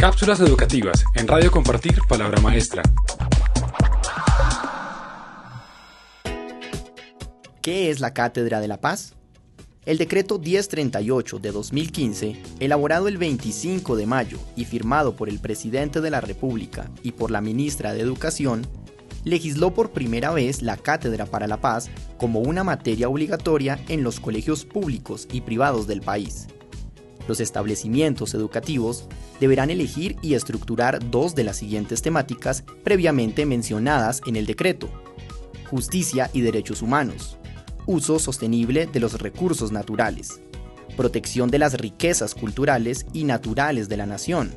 Cápsulas educativas en Radio Compartir Palabra Maestra. ¿Qué es la Cátedra de la Paz? El decreto 1038 de 2015, elaborado el 25 de mayo y firmado por el presidente de la República y por la ministra de Educación, legisló por primera vez la Cátedra para la Paz como una materia obligatoria en los colegios públicos y privados del país. Los establecimientos educativos deberán elegir y estructurar dos de las siguientes temáticas previamente mencionadas en el decreto. Justicia y derechos humanos. Uso sostenible de los recursos naturales. Protección de las riquezas culturales y naturales de la nación.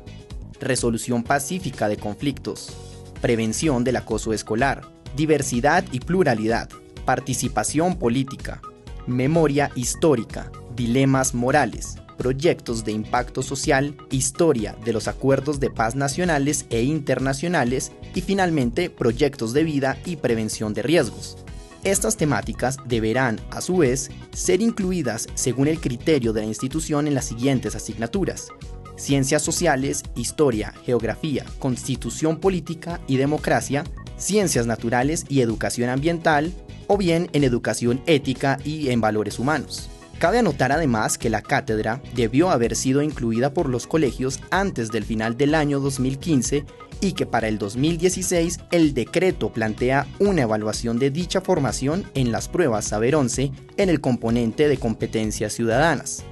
Resolución pacífica de conflictos. Prevención del acoso escolar. Diversidad y pluralidad. Participación política. Memoria histórica. Dilemas morales proyectos de impacto social, historia de los acuerdos de paz nacionales e internacionales y finalmente proyectos de vida y prevención de riesgos. Estas temáticas deberán, a su vez, ser incluidas según el criterio de la institución en las siguientes asignaturas. Ciencias sociales, historia, geografía, constitución política y democracia, ciencias naturales y educación ambiental, o bien en educación ética y en valores humanos. Cabe anotar además que la cátedra debió haber sido incluida por los colegios antes del final del año 2015 y que para el 2016 el decreto plantea una evaluación de dicha formación en las pruebas Saber 11 en el componente de competencias ciudadanas.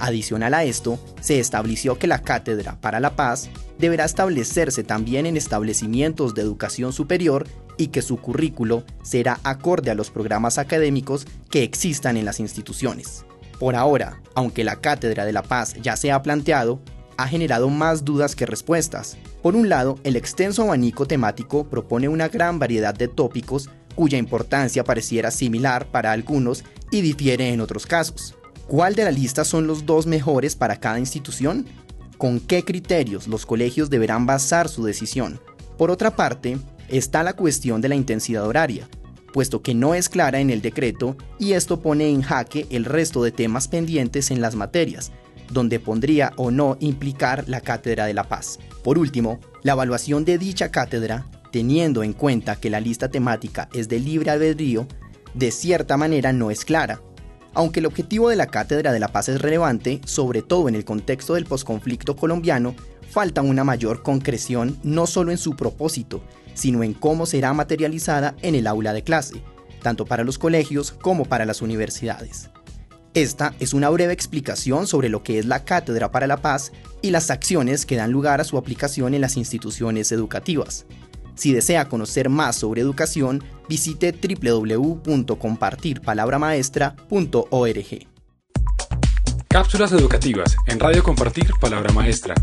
Adicional a esto, se estableció que la Cátedra para la Paz deberá establecerse también en establecimientos de educación superior y que su currículo será acorde a los programas académicos que existan en las instituciones. Por ahora, aunque la Cátedra de la Paz ya se ha planteado, ha generado más dudas que respuestas. Por un lado, el extenso abanico temático propone una gran variedad de tópicos cuya importancia pareciera similar para algunos y difiere en otros casos. ¿Cuál de la lista son los dos mejores para cada institución? ¿Con qué criterios los colegios deberán basar su decisión? Por otra parte, está la cuestión de la intensidad horaria, puesto que no es clara en el decreto y esto pone en jaque el resto de temas pendientes en las materias, donde pondría o no implicar la Cátedra de la Paz. Por último, la evaluación de dicha cátedra, teniendo en cuenta que la lista temática es de libre albedrío, de cierta manera no es clara, aunque el objetivo de la Cátedra de la Paz es relevante, sobre todo en el contexto del posconflicto colombiano, falta una mayor concreción no solo en su propósito, sino en cómo será materializada en el aula de clase, tanto para los colegios como para las universidades. Esta es una breve explicación sobre lo que es la Cátedra para la Paz y las acciones que dan lugar a su aplicación en las instituciones educativas. Si desea conocer más sobre educación, visite www.compartirpalabramaestra.org. Cápsulas educativas en Radio Compartir Palabra Maestra.